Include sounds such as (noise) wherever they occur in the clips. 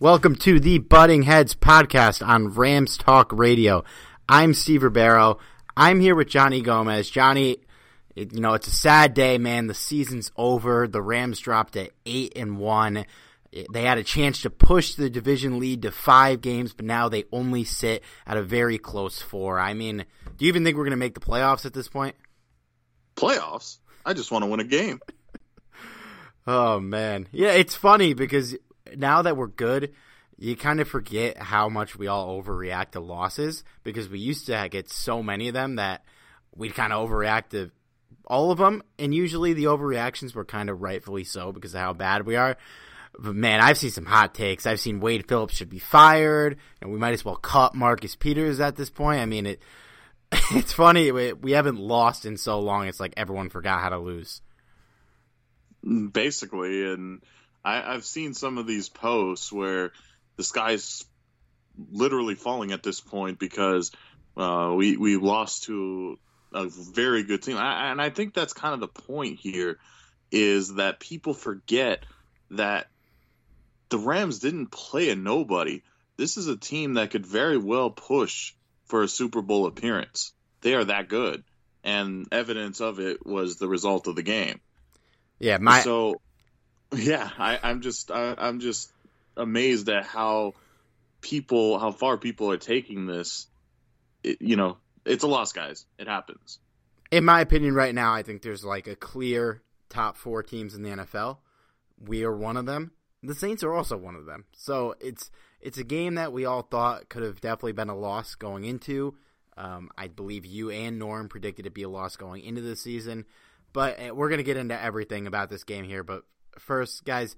Welcome to the Butting Heads podcast on Rams Talk Radio. I'm Steve Ribeiro. I'm here with Johnny Gomez. Johnny, it, you know it's a sad day, man. The season's over. The Rams dropped at eight and one. They had a chance to push the division lead to five games, but now they only sit at a very close four. I mean, do you even think we're going to make the playoffs at this point? Playoffs? I just want to win a game. (laughs) oh man, yeah, it's funny because now that we're good, you kind of forget how much we all overreact to losses because we used to get so many of them that we'd kind of overreact to all of them, and usually the overreactions were kind of rightfully so because of how bad we are. But man, I've seen some hot takes. I've seen Wade Phillips should be fired, and we might as well cut Marcus Peters at this point. I mean, it (laughs) it's funny we, we haven't lost in so long. It's like everyone forgot how to lose. Basically, and I, I've seen some of these posts where the sky's literally falling at this point because uh, we we lost to a very good team, I, and I think that's kind of the point here is that people forget that the Rams didn't play a nobody. This is a team that could very well push for a Super Bowl appearance. They are that good, and evidence of it was the result of the game. Yeah, my so yeah, I, I'm just I, I'm just amazed at how people how far people are taking this. It, you know, it's a loss, guys. It happens. In my opinion, right now, I think there's like a clear top four teams in the NFL. We are one of them. The Saints are also one of them. So it's it's a game that we all thought could have definitely been a loss going into. Um, I believe you and Norm predicted it be a loss going into the season. But uh, we're going to get into everything about this game here. But first, guys,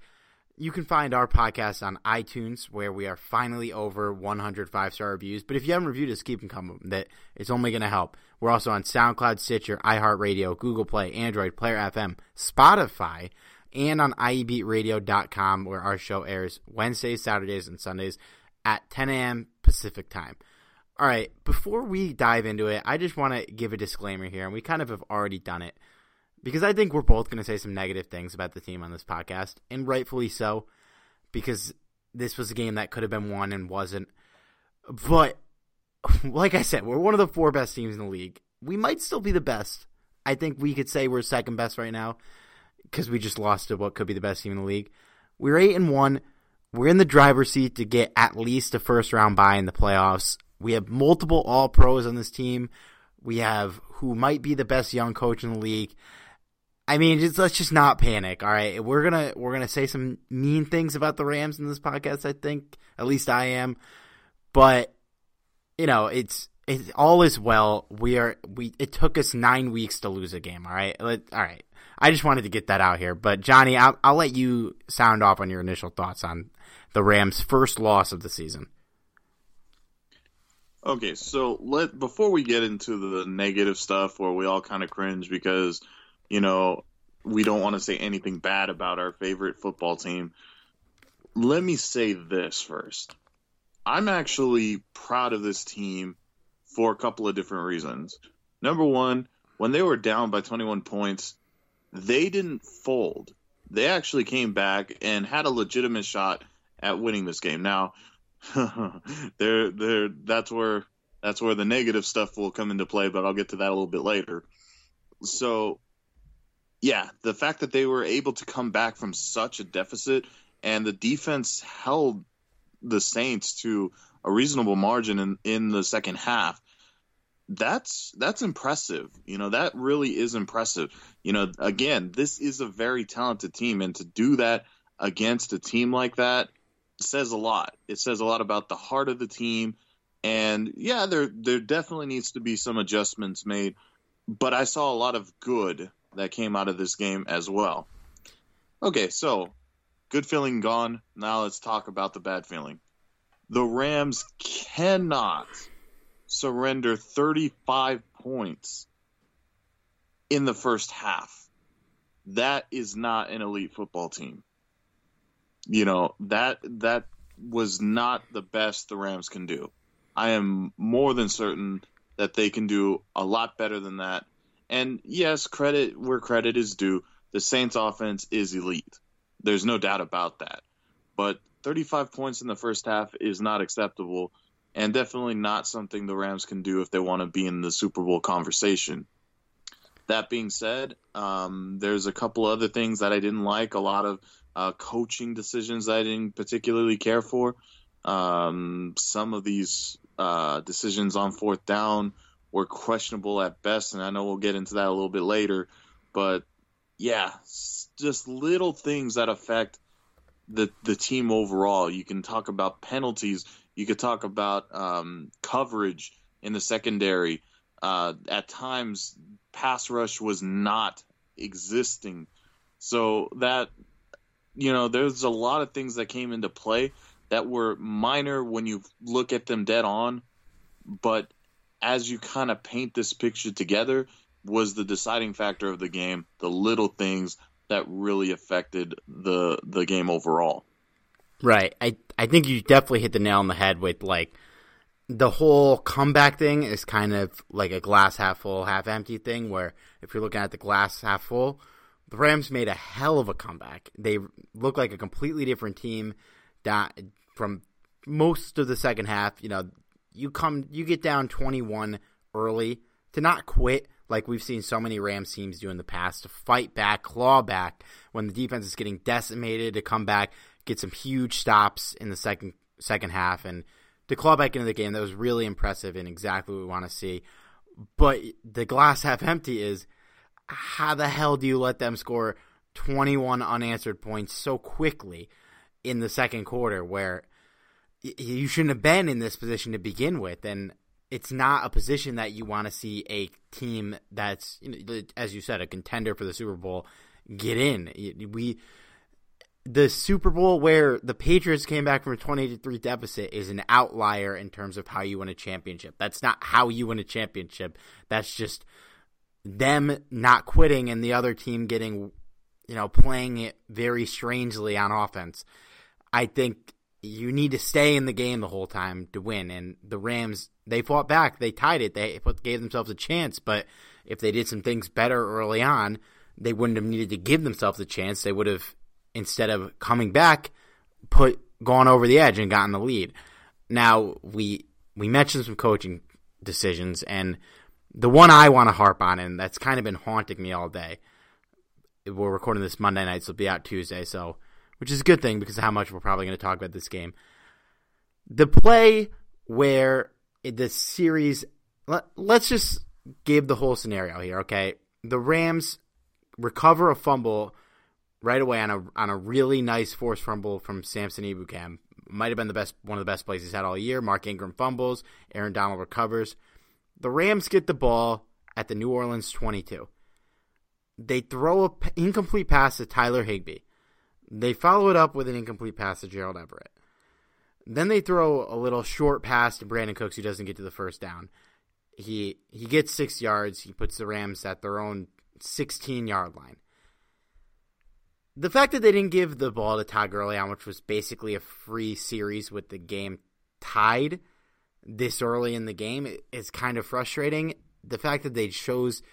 You can find our podcast on iTunes, where we are finally over 100 five star reviews. But if you haven't reviewed us, keep them coming. That it's only going to help. We're also on SoundCloud, Stitcher, iHeartRadio, Google Play, Android, Player FM, Spotify, and on IEBeatRadio.com, where our show airs Wednesdays, Saturdays, and Sundays at 10 a.m. Pacific time. All right, before we dive into it, I just want to give a disclaimer here, and we kind of have already done it because I think we're both going to say some negative things about the team on this podcast, and rightfully so, because this was a game that could have been won and wasn't. But (laughs) like I said, we're one of the four best teams in the league. We might still be the best. I think we could say we're second best right now because we just lost to what could be the best team in the league. We're eight and one. We're in the driver's seat to get at least a first round bye in the playoffs. We have multiple All Pros on this team. We have who might be the best young coach in the league. I mean, just, let's just not panic. All right, we're gonna we're gonna say some mean things about the Rams in this podcast. I think at least I am, but you know, it's it all is well. We are we. It took us nine weeks to lose a game. All right, Let, all right. I just wanted to get that out here. But Johnny, I'll, I'll let you sound off on your initial thoughts on the Rams' first loss of the season. Okay, so let before we get into the negative stuff where we all kind of cringe because you know we don't want to say anything bad about our favorite football team. Let me say this first. I'm actually proud of this team for a couple of different reasons. Number one, when they were down by 21 points, they didn't fold. They actually came back and had a legitimate shot at winning this game. Now, (laughs) they're, they're, that's where that's where the negative stuff will come into play, but I'll get to that a little bit later. So, yeah, the fact that they were able to come back from such a deficit and the defense held the Saints to a reasonable margin in, in the second half. That's that's impressive. You know, that really is impressive. You know, again, this is a very talented team and to do that against a team like that says a lot. It says a lot about the heart of the team and yeah, there there definitely needs to be some adjustments made, but I saw a lot of good that came out of this game as well. Okay, so good feeling gone. Now let's talk about the bad feeling. The Rams cannot surrender 35 points in the first half. That is not an elite football team. You know, that that was not the best the Rams can do. I am more than certain that they can do a lot better than that. And yes, credit where credit is due. The Saints offense is elite. There's no doubt about that. But 35 points in the first half is not acceptable and definitely not something the Rams can do if they want to be in the Super Bowl conversation. That being said, um, there's a couple other things that I didn't like, a lot of uh, coaching decisions I didn't particularly care for. Um, some of these uh, decisions on fourth down were questionable at best, and I know we'll get into that a little bit later. But yeah, just little things that affect the the team overall. You can talk about penalties. You could talk about um, coverage in the secondary. Uh, at times, pass rush was not existing. So that you know, there's a lot of things that came into play that were minor when you look at them dead on, but as you kind of paint this picture together, was the deciding factor of the game. The little things that really affected the the game overall. Right. I I think you definitely hit the nail on the head with like the whole comeback thing is kind of like a glass half full, half empty thing where if you're looking at the glass half full, the Rams made a hell of a comeback. They look like a completely different team that from most of the second half, you know, you come you get down 21 early to not quit like we've seen so many Rams teams do in the past to fight back, claw back when the defense is getting decimated to come back, get some huge stops in the second second half and to claw back into the game that was really impressive and exactly what we want to see. But the glass (laughs) half empty is how the hell do you let them score 21 unanswered points so quickly in the second quarter where you shouldn't have been in this position to begin with and it's not a position that you want to see a team that's you know, as you said a contender for the Super Bowl get in we the Super Bowl where the Patriots came back from a 20 3 deficit is an outlier in terms of how you win a championship. That's not how you win a championship. That's just them not quitting and the other team getting, you know, playing it very strangely on offense. I think you need to stay in the game the whole time to win. And the Rams, they fought back. They tied it. They put, gave themselves a chance. But if they did some things better early on, they wouldn't have needed to give themselves a chance. They would have, instead of coming back, put gone over the edge and gotten the lead. Now we we mentioned some coaching decisions, and the one I want to harp on, and that's kind of been haunting me all day. We're recording this Monday night, so it'll be out Tuesday. So which is a good thing because of how much we're probably going to talk about this game. The play where the series, let, us just give the whole scenario here, okay? The Rams recover a fumble right away on a on a really nice forced fumble from Samson Ebukam. Might have been the best one of the best plays he's had all year. Mark Ingram fumbles, Aaron Donald recovers. The Rams get the ball at the New Orleans 22. They throw an incomplete pass to Tyler Higbee. They follow it up with an incomplete pass to Gerald Everett. Then they throw a little short pass to Brandin Cooks who doesn't get to the first down. He he gets six yards. He puts the Rams at their own 16 yard line. The fact that they didn't give the ball to Todd Gurley on, which was basically a free series with the game tied this early in the game, is kind of frustrating. The fact that they chose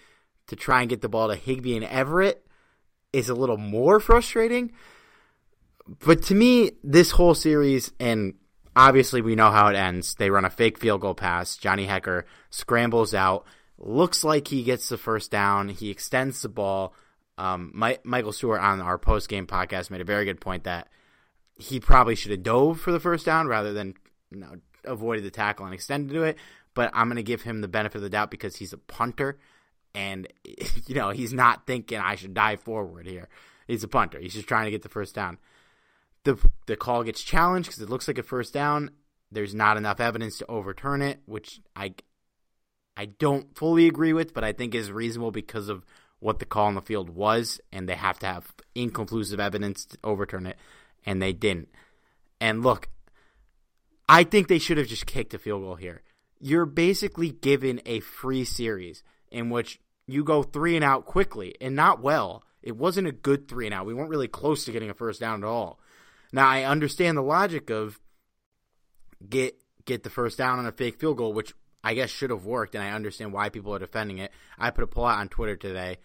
to try and get the ball to Higbee and Everett is a little more frustrating but to me, this whole series, and obviously we know how it ends. They run a fake field goal pass. Johnny Hekker scrambles out. Looks like he gets the first down. He extends the ball. Um, My, Michael Stewart on our post game podcast made a very good point that he probably should have dove for the first down rather than you know, avoided the tackle and extended to it. But I'm going to give him the benefit of the doubt because he's a punter, and (laughs) you know he's not thinking I should dive forward here. He's a punter. He's just trying to get the first down the the call gets challenged because it looks like a first down. There's not enough evidence to overturn it, which I I don't fully agree with, but I think is reasonable because of what the call on the field was, and they have to have inconclusive evidence to overturn it, and they didn't. And look, I think they should have just kicked a field goal here. You're basically given a free series in which you go three and out quickly and not well. It wasn't a good three and out. We weren't really close to getting a first down at all. Now I understand the logic of get get the first down on a fake field goal, which I guess should have worked, and I understand why people are defending it. I put a poll out on Twitter today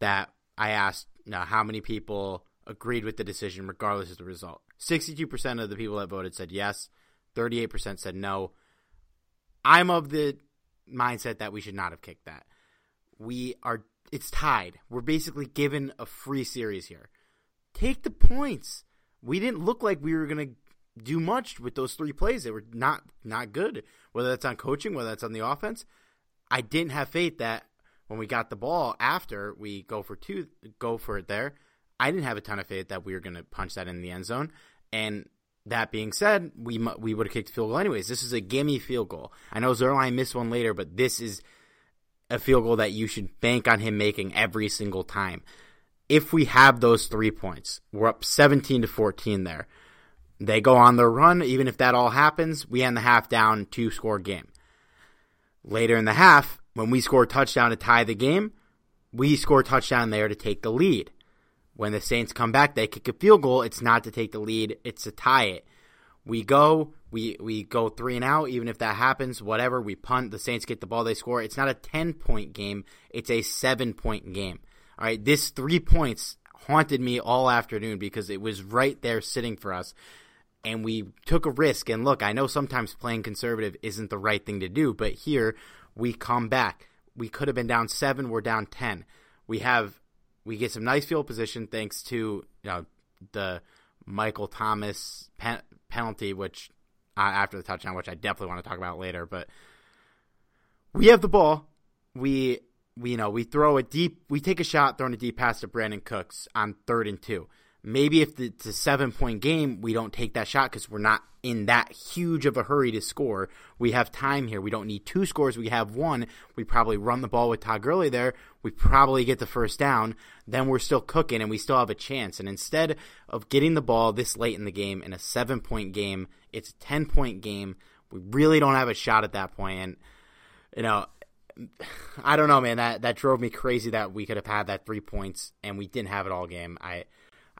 that I asked you know, how many people agreed with the decision regardless of the result. 62% of the people that voted said yes, 38% said no. I'm of the mindset that we should not have kicked that. We are it's tied. We're basically given a free series here. Take the points we didn't look like we were going to do much with those three plays. They were not not good. Whether that's on coaching, whether that's on the offense, I didn't have faith that when we got the ball after we go for two, go for it there. I didn't have a ton of faith that we were going to punch that in the end zone. And that being said, we we would have kicked field goal anyways. This is a gimme field goal. I know Zuerlein missed one later, but this is a field goal that you should bank on him making every single time if we have those three points, we're up 17 to 14 there. They go on their run. Even if that all happens, we end the half down two score game. Later in the half, when we score a touchdown to tie the game, we score a touchdown there to take the lead. When the Saints come back, they kick a field goal. It's not to take the lead, it's to tie it. We go, we we go three and out. Even if that happens, whatever, we punt. The Saints get the ball, they score. It's not a ten point game; it's a seven point game. All right, this three points haunted me all afternoon because it was right there sitting for us. And we took a risk. And look, I know sometimes playing conservative isn't the right thing to do, but here we come back. We could have been down seven, we're down 10. We have, we get some nice field position thanks to, you know, the Michael Thomas pen- penalty, which uh, after the touchdown, which I definitely want to talk about later. But we have the ball. We we you know we throw a deep we take a shot throwing a deep pass to Brandin Cooks on third and two. Maybe if it's a seven point game, we don't take that shot because we're not in that huge of a hurry to score. We have time here. We don't need two scores. We have one. We probably run the ball with Todd Gurley there. We probably get the first down. Then we're still cooking and we still have a chance. And instead of getting the ball this late in the game in a seven point game, it's a 10 point game. We really don't have a shot at that point. And, you know, I don't know, man. That that drove me crazy that we could have had that three points and we didn't have it all game. I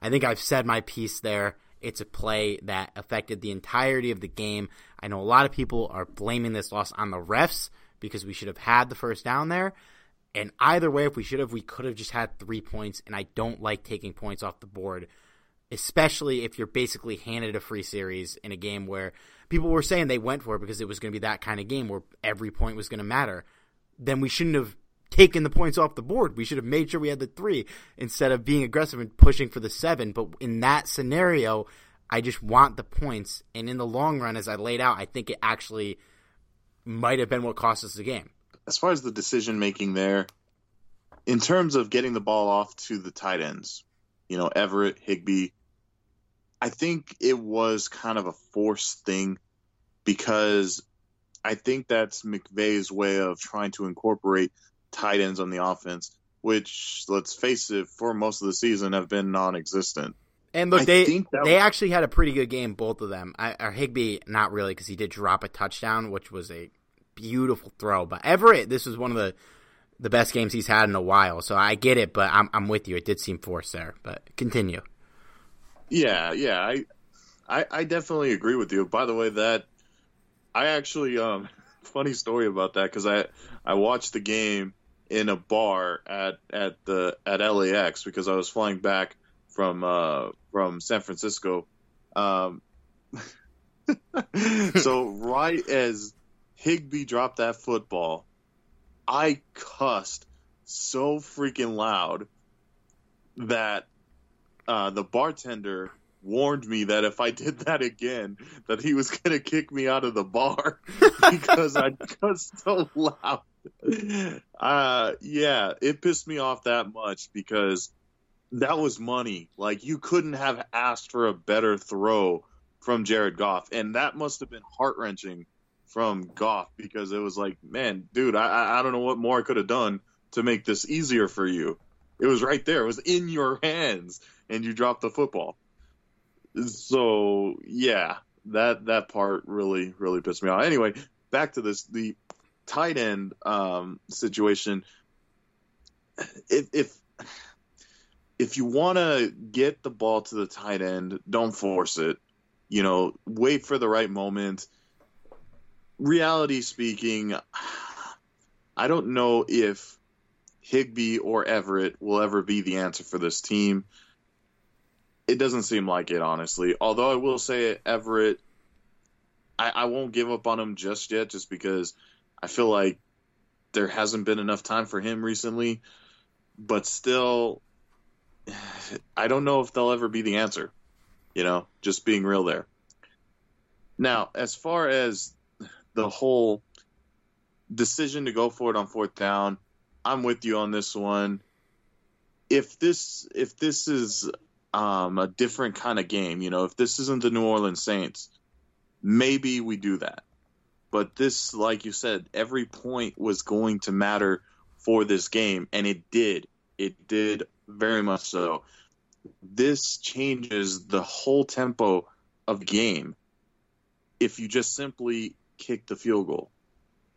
I think I've said my piece there. It's a play that affected the entirety of the game. I know a lot of people are blaming this loss on the refs because we should have had the first down there. And either way, if we should have, we could have just had three points. And I don't like taking points off the board, especially if you're basically handed a free series in a game where people were saying they went for it because it was going to be that kind of game where every point was going to matter. Then we shouldn't have taken the points off the board. We should have made sure we had the three instead of being aggressive and pushing for the seven. But in that scenario, I just want the points. And in the long run, as I laid out, I think it actually might have been what cost us the game. As far as the decision making there, in terms of getting the ball off to the tight ends, you know, Everett, Higbee, I think it was kind of a forced thing because I think that's McVay's way of trying to incorporate tight ends on the offense, which let's face it, for most of the season have been non-existent. And look, I they they was... actually had a pretty good game, both of them. I, or Higbee, not really, because he did drop a touchdown, which was a beautiful throw. But Everett, this was one of the the best games he's had in a while. So I get it, but I'm I'm with you. It did seem forced there, but continue. Yeah, yeah, I I, I definitely agree with you. By the way, that I actually um (laughs) funny story about that because I I watched the game in a bar at at the at LAX because I was flying back from uh, from San Francisco. Um, (laughs) so right as Higbee dropped that football, I cussed so freaking loud that uh, the bartender warned me that if I did that again, that he was gonna kick me out of the bar (laughs) because I cussed so loud. Uh, yeah, it pissed me off that much because that was money. Like you couldn't have asked for a better throw from Jared Goff, and that must have been heart wrenching from Goff because it was like, man, dude, I I don't know what more I could have done to make this easier for you. It was right there. It was in your hands, and you dropped the football. So yeah, that that part really really pissed me off. Anyway, back to this the tight end um, situation. If if if you want to get the ball to the tight end, don't force it. You know, wait for the right moment. Reality speaking, I don't know if Higbee or Everett will ever be the answer for this team. It doesn't seem like it, honestly. Although I will say Everett, I, I won't give up on him just yet, just because I feel like there hasn't been enough time for him recently. But still, (sighs) I don't know if they'll ever be the answer. You know, just being real there. Now, as far as the whole decision to go for it on fourth down, I'm with you on this one. If this if this is um, a different kind of game. You know, if this isn't the New Orleans Saints, maybe we do that. But this, like you said, every point was going to matter for this game, and it did. It did very much so. This changes the whole tempo of game if you just simply kick the field goal.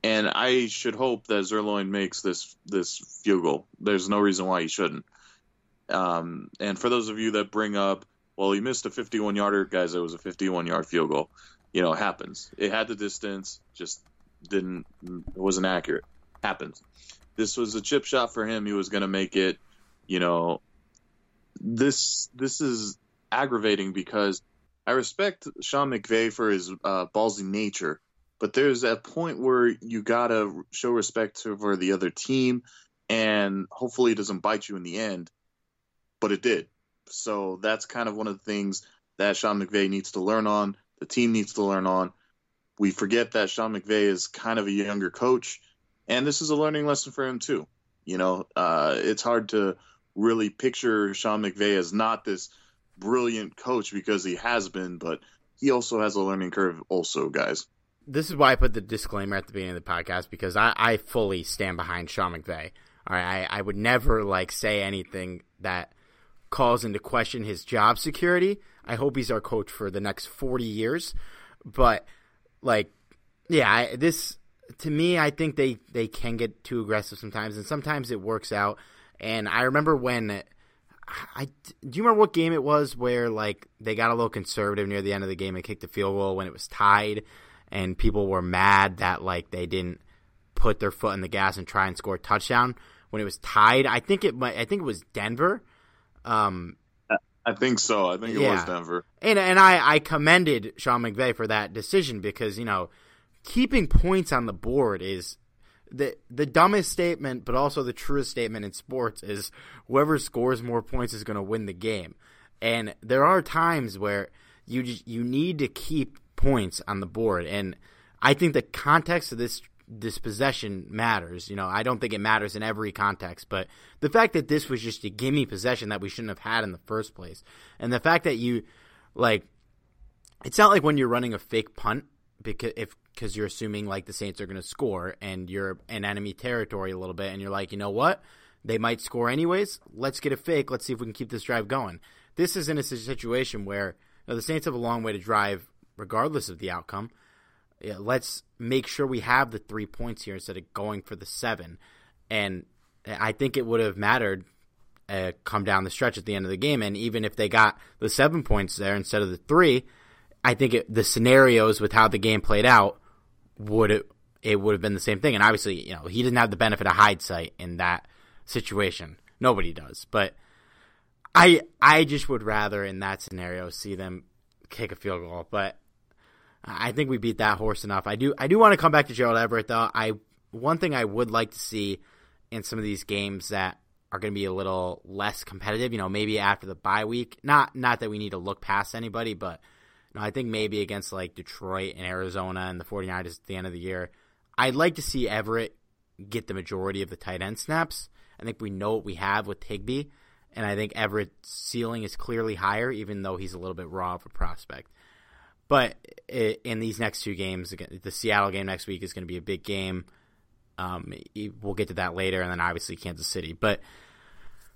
And I should hope that Zuerlein makes this this field goal. There's no reason why he shouldn't. Um, and for those of you that bring up, well, he missed a 51 yarder, guys, it was a 51 yard field goal. You know, it happens. It had the distance, just didn't, it wasn't accurate. Happens. This was a chip shot for him. He was going to make it. You know, this this is aggravating because I respect Sean McVay for his uh, ballsy nature, but there's a point where you gotta show respect for the other team, and hopefully it doesn't bite you in the end but it did. So that's kind of one of the things that Sean McVay needs to learn on. The team needs to learn on. We forget that Sean McVay is kind of a younger coach, and this is a learning lesson for him too. You know, uh, it's hard to really picture Sean McVay as not this brilliant coach because he has been, but he also has a learning curve, also, guys. This is why I put the disclaimer at the beginning of the podcast because I, I fully stand behind Sean McVay. All right, I, I would never like say anything that calls into question his job security. I hope he's our coach for the next forty years, but like, yeah, I, this to me, I think they they can get too aggressive sometimes, and sometimes it works out. And I remember when I do you remember what game it was where like they got a little conservative near the end of the game and kicked the field goal when it was tied, and people were mad that like they didn't put their foot in the gas and try and score a touchdown when it was tied. I think it might. I think it was Denver. Um, I think so. I think it yeah. was Denver. And and I I commended Sean McVay for that decision because you know keeping points on the board is the the dumbest statement, but also the truest statement in sports is whoever scores more points is going to win the game. And there are times where you just, you need to keep points on the board, and I think the context of this this possession matters. You know, I don't think it matters in every context, but the fact that this was just a gimme possession that we shouldn't have had in the first place, and the fact that you like, it's not like when you're running a fake punt because if because you're assuming like the Saints are going to score and you're in enemy territory a little bit, and you're like, you know what, they might score anyways. Let's get a fake. Let's see if we can keep this drive going. This is in a situation where you know, the Saints have a long way to drive, regardless of the outcome. Yeah, let's make sure we have the three points here instead of going for the seven. And I think it would have mattered uh, come down the stretch at the end of the game. And even if they got the seven points there instead of the three, I think it, the scenarios with how the game played out would it it would have been the same thing. And obviously, you know, he didn't have the benefit of hindsight in that situation. Nobody does. But I I just would rather in that scenario see them kick a field goal. But I think we beat that horse enough. I do I do want to come back to Gerald Everett though. I one thing I would like to see in some of these games that are going to be a little less competitive, you know, maybe after the bye week. Not not that we need to look past anybody, but you know, I think maybe against like Detroit and Arizona and the 49ers at the end of the year, I'd like to see Everett get the majority of the tight end snaps. I think we know what we have with Higbee, and I think Everett's ceiling is clearly higher, even though he's a little bit raw of a prospect. But in these next two games, the Seattle game next week is going to be a big game. Um, we'll get to that later, and then obviously Kansas City. But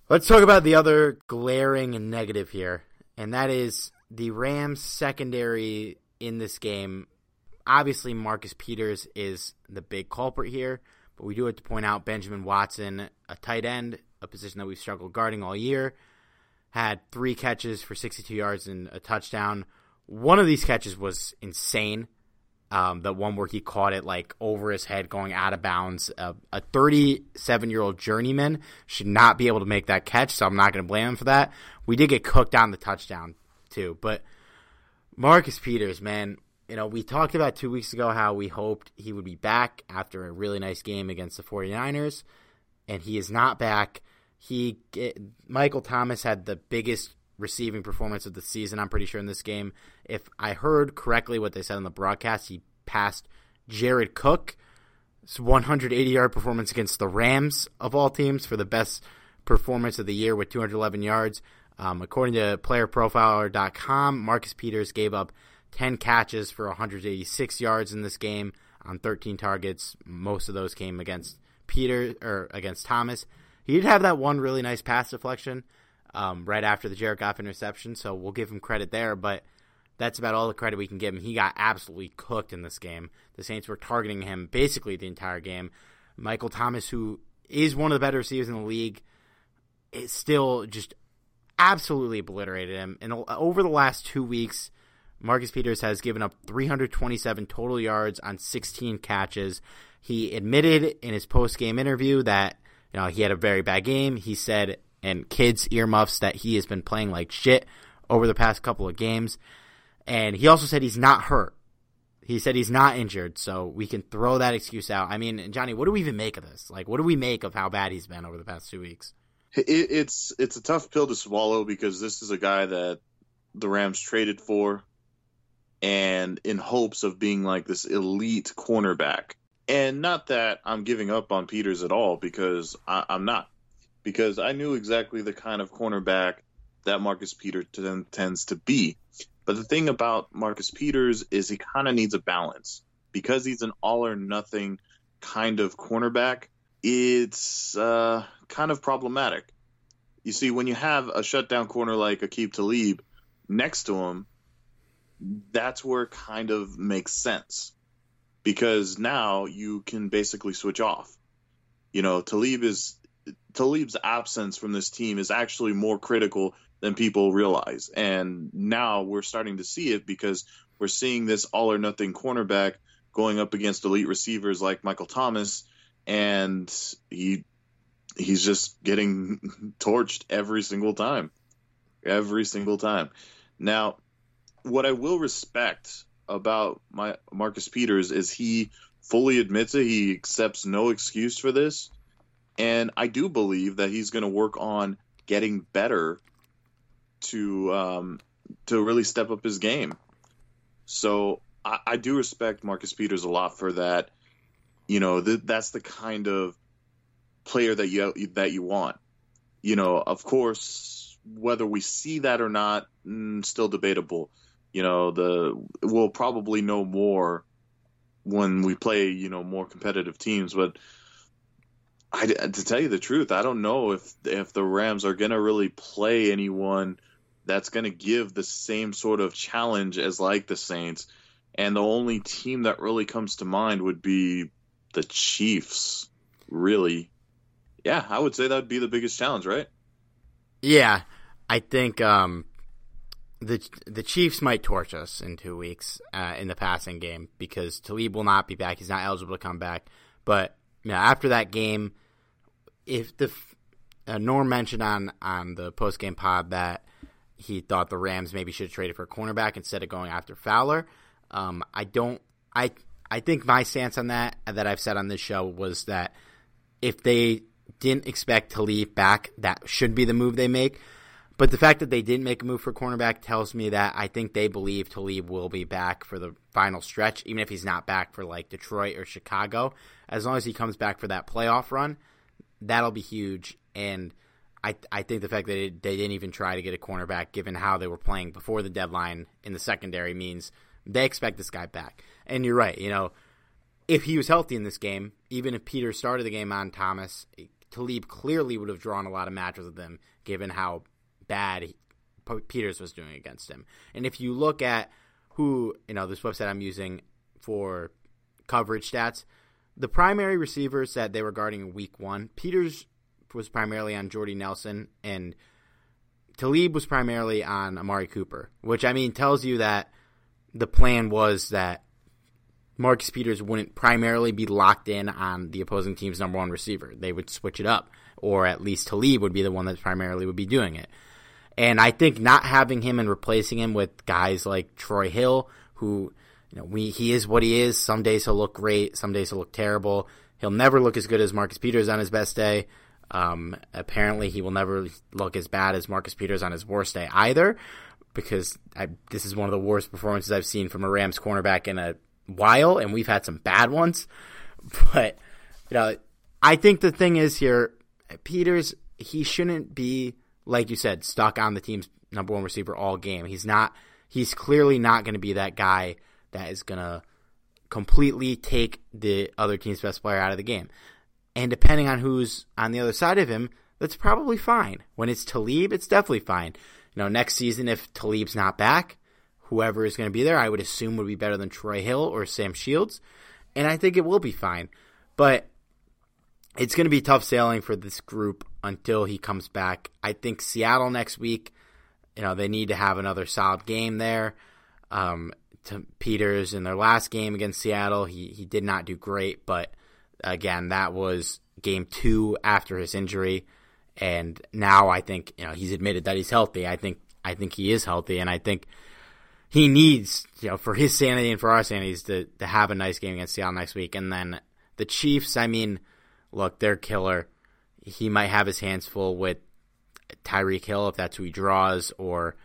let's talk about the other glaring negative here, and that is the Rams secondary in this game. Obviously, Marcus Peters is the big culprit here, but we do have to point out Benjamin Watson, a tight end, a position that we've struggled guarding all year, had three catches for 62 yards and a touchdown. One of these catches was insane. Um, the one where he caught it like over his head going out of bounds. Uh, a 37 year old journeyman should not be able to make that catch, so I'm not going to blame him for that. We did get cooked on the touchdown too, but Marcus Peters, man, you know, we talked about two weeks ago how we hoped he would be back after a really nice game against the 49ers, and he is not back. He Michael Thomas had the biggest receiving performance of the season. I'm pretty sure in this game. If I heard correctly what they said on the broadcast, he passed Jared Cook. 180 yard performance against the Rams of all teams for the best performance of the year with 211 yards. Um, according to PlayerProfiler.com, Marcus Peters gave up 10 catches for 186 yards in this game on 13 targets. Most of those came against Peter or against Thomas. He did have that one really nice pass deflection um, right after the Jared Goff interception, so we'll give him credit there. But that's about all the credit we can give him. He got absolutely cooked in this game. The Saints were targeting him basically the entire game. Michael Thomas, who is one of the better receivers in the league, is still just absolutely obliterated him. And over the last two weeks, Marcus Peters has given up 327 total yards on 16 catches. He admitted in his post game interview that you know he had a very bad game. He said and kids earmuffs that he has been playing like shit over the past couple of games. And he also said he's not hurt. He said he's not injured, so we can throw that excuse out. I mean, Johnny, what do we even make of this? Like, what do we make of how bad he's been over the past two weeks? It, it's it's a tough pill to swallow because this is a guy that the Rams traded for, and in hopes of being like this elite cornerback. And not that I'm giving up on Peters at all because I, I'm not because I knew exactly the kind of cornerback that Marcus Peters tends to be. But the thing about Marcus Peters is he kind of needs a balance because he's an all or nothing kind of cornerback. It's uh, kind of problematic. You see, when you have a shutdown corner like Aqib Talib next to him, that's where it kind of makes sense because now you can basically switch off. You know, Talib is Talib's absence from this team is actually more critical than people realize. And now we're starting to see it because we're seeing this all or nothing cornerback going up against elite receivers like Michael Thomas and he he's just getting (laughs) torched every single time. Every single time. Now, what I will respect about my Marcus Peters is he fully admits it. He accepts no excuse for this, and I do believe that he's going to work on getting better to um, to really step up his game. So I, I, do respect Marcus Peters a lot for that. You know, th- that's the kind of player that you that you want. You know, of course, whether we see that or not, mm, still debatable. You know, the we'll probably know more when we play, you know, more competitive teams. But I, to tell you the truth, I don't know if if the Rams are going to really play anyone that's going to give the same sort of challenge as like the Saints. And the only team that really comes to mind would be the Chiefs. Really, yeah, I would say that would be the biggest challenge, right? Yeah, I think um, the the Chiefs might torch us in two weeks uh, in the passing game because Talib will not be back. He's not eligible to come back. But know, after that game, if the uh, Norm mentioned on on the post game pod that he thought the Rams maybe should have traded for a cornerback instead of going after Fowler. Um, I don't. I I think my stance on that that I've said on this show was that if they didn't expect Talib back, that should be the move they make. But the fact that they didn't make a move for cornerback tells me that I think they believe Talib will be back for the final stretch, even if he's not back for like Detroit or Chicago. As long as he comes back for that playoff run, that'll be huge. And I I think the fact that it, they didn't even try to get a cornerback, given how they were playing before the deadline in the secondary, means they expect this guy back. And you're right. You know, if he was healthy in this game, even if Peter started the game on Thomas, Talib clearly would have drawn a lot of matches with him, given how bad he, Peters was doing against him. And if you look at who, you know, this website I'm using for coverage stats, the primary receivers that they were guarding in week one, Peters was primarily on Jordy Nelson, and Talib was primarily on Amari Cooper, which I mean tells you that the plan was that Marcus Peters wouldn't primarily be locked in on the opposing team's number one receiver. They would switch it up, or at least Talib would be the one that primarily would be doing it. And I think not having him and replacing him with guys like Troy Hill, who you know we he is what he is. Some days he'll look great, some days he'll look terrible. He'll never look as good as Marcus Peters on his best day. Um, apparently, he will never look as bad as Marcus Peters on his worst day either, because I, this is one of the worst performances I've seen from a Rams cornerback in a while, and we've had some bad ones. (laughs) But you know, I think the thing is here, Peters he shouldn't be like you said stuck on the team's number one receiver all game. He's not. He's clearly not going to be that guy that is going to completely take the other team's best player out of the game. And depending on who's on the other side of him, that's probably fine. When it's Talib, it's definitely fine. You know, next season if Talib's not back, whoever is going to be there, I would assume would be better than Troy Hill or Sam Shields, and I think it will be fine. But it's going to be tough sailing for this group until he comes back. I think Seattle next week, you know, they need to have another solid game there. Um, to Peters in their last game against Seattle, he he did not do great, but again, that was game two after his injury, and now I think you know he's admitted that he's healthy. I think I think he is healthy, and I think he needs, you know, for his sanity and for our sanities to, to have a nice game against Seattle next week. And then the Chiefs, I mean, look, they're killer. He might have his hands full with Tyreek Hill if that's who he draws, or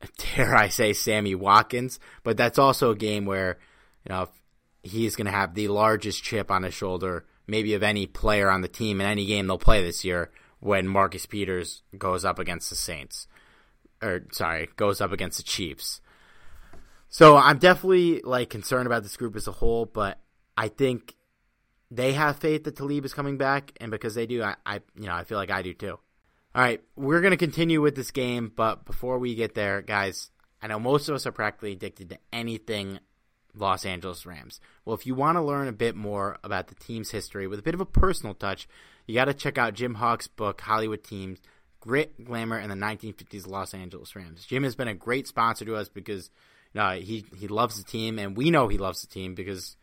(laughs) dare I say Sammy Watkins. But that's also a game where, you know, he's going to have the largest chip on his shoulder, maybe of any player on the team in any game they'll play this year when Marcus Peters goes up against the Saints or sorry, goes up against the Chiefs. So I'm definitely like concerned about this group as a whole, but I think they have faith that Talib is coming back, and because they do, I, I you know I feel like I do too. All right, we're gonna continue with this game, but before we get there, guys, I know most of us are practically addicted to anything Los Angeles Rams. Well, if you want to learn a bit more about the team's history with a bit of a personal touch, you got to check out Jim Hock's book, Hollywood's Team Grit, Glamour, and the 1950s Los Angeles Rams. Jim has been a great sponsor to us because uh, he, he loves the team, and we know he loves the team because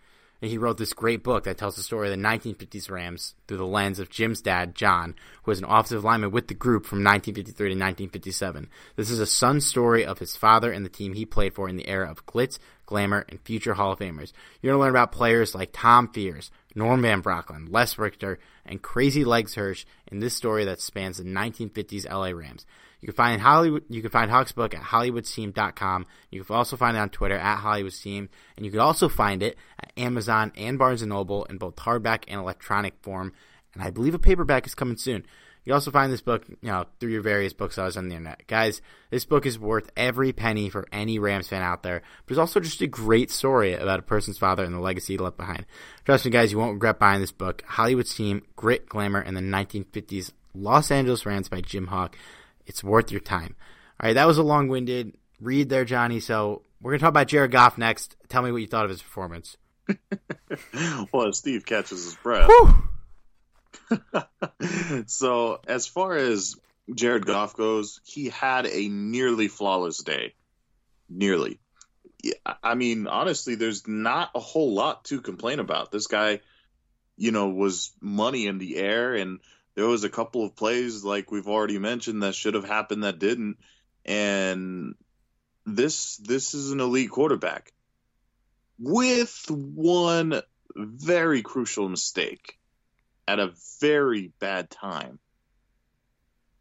he wrote this great book that tells the story of the 1950s Rams through the lens of Jim's dad, John, who was an offensive lineman with the group from 1953 to 1957. This is a son story of his father and the team he played for in the era of glitz, glamour, and future Hall of Famers. You're going to learn about players like Tom Fears, Norm Van Brocklin, Les Richter, and Crazy Legs Hirsch in this story that spans the 1950s LA Rams. You can find Hollywood. You can find Hock's book at HollywoodTeam.com. You can also find it on Twitter at HollywoodTeam, and you can also find it at Amazon and Barnes and Noble in both hardback and electronic form. And I believe a paperback is coming soon. You can also find this book, you know, through your various booksellers on the internet. Guys, this book is worth every penny for any Rams fan out there, but it's also just a great story about a person's father and the legacy left behind. Trust me, guys, you won't regret buying this book. Hollywood's Team, Grit, Glamour, and the 1950s Los Angeles Rams by Jim Hock. It's worth your time. All right, that was a long winded read there, Johnny. So we're going to talk about Jared Goff next. Tell me what you thought of his performance. (laughs) well, Steve catches his breath. (laughs) so, as far as Jared Goff goes, he had a nearly flawless day. Nearly. I mean, honestly, there's not a whole lot to complain about. This guy, you know, was money in the air and there was a couple of plays like we've already mentioned that should have happened that didn't. And this this is an elite quarterback with one very crucial mistake at a very bad time.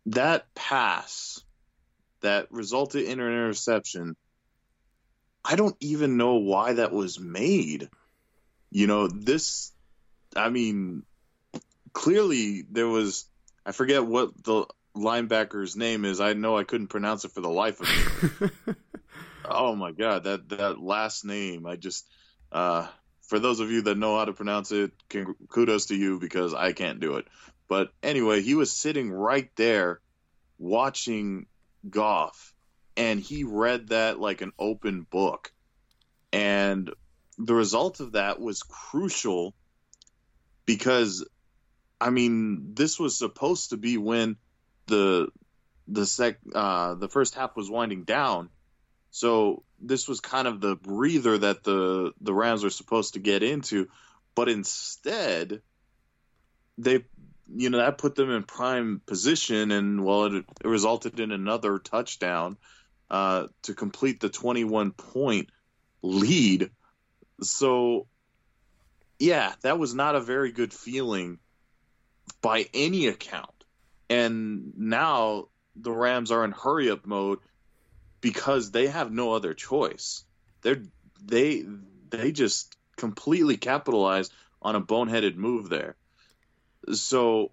That pass that resulted in an interception i don't even know why that was made. You know this i mean clearly there was I forget what the linebacker's name is. I know I couldn't pronounce it for the life of me. (laughs) oh my god, that that last name! I just uh, for those of you that know how to pronounce it, kudos to you because I can't do it. But anyway, he was sitting right there watching Goff, and he read that like an open book, and the result of that was crucial because I mean, this was supposed to be when the the sec uh, the first half was winding down. So this was kind of the breather that the the Rams were supposed to get into, but instead they you know that put them in prime position and well it, it resulted in another touchdown uh, to complete the 21 point lead. So yeah, that was not a very good feeling by any account. And now the Rams are in hurry up mode because they have no other choice. They're they they just completely capitalized on a boneheaded move there. So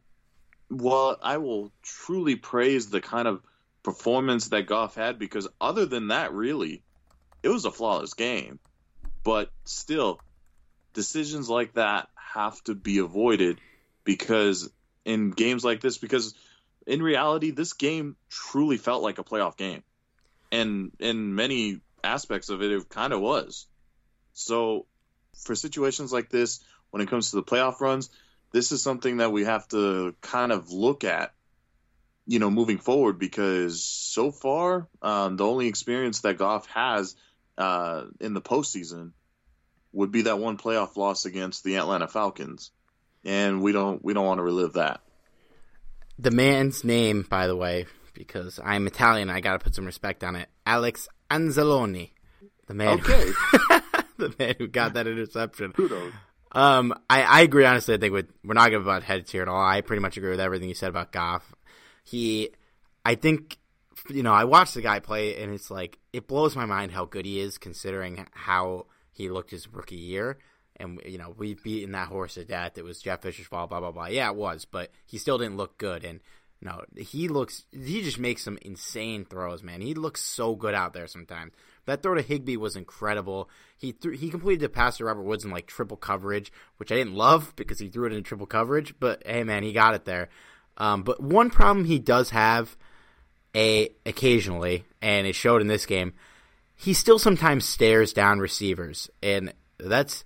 while I will truly praise the kind of performance that Goff had because other than that really it was a flawless game. But still decisions like that have to be avoided because in games like this because in reality this game truly felt like a playoff game. And in many aspects of it it kind of was. So for situations like this when it comes to the playoff runs this is something that we have to kind of look at you know moving forward because so far um, the only experience that Goff has uh, in the postseason would be that one playoff loss against the Atlanta Falcons and we don't we don't want to relive that. The man's name, by the way, because I'm Italian, I got to put some respect on it. Alex Anzalone, the man, okay, (laughs) the man who got that interception. Kudos. Um, I, I agree. Honestly, I think with, we're not going to butt heads here at all. I pretty much agree with everything you said about Goff. He, I think, you know, I watched the guy play, and it's like it blows my mind how good he is, considering how he looked his rookie year and you know we've beaten that horse to death. It was Jeff Fisher's fault, blah blah blah. Yeah, it was, but he still didn't look good. And no, he looks. He just makes some insane throws, man. He looks so good out there sometimes. That throw to Higbee was incredible. He threw, he completed the pass to Robert Woods in like triple coverage, which I didn't love because he threw it in triple coverage. But hey, man, he got it there. Um, but one problem he does have, a occasionally, and it showed in this game, he still sometimes stares down receivers, and that's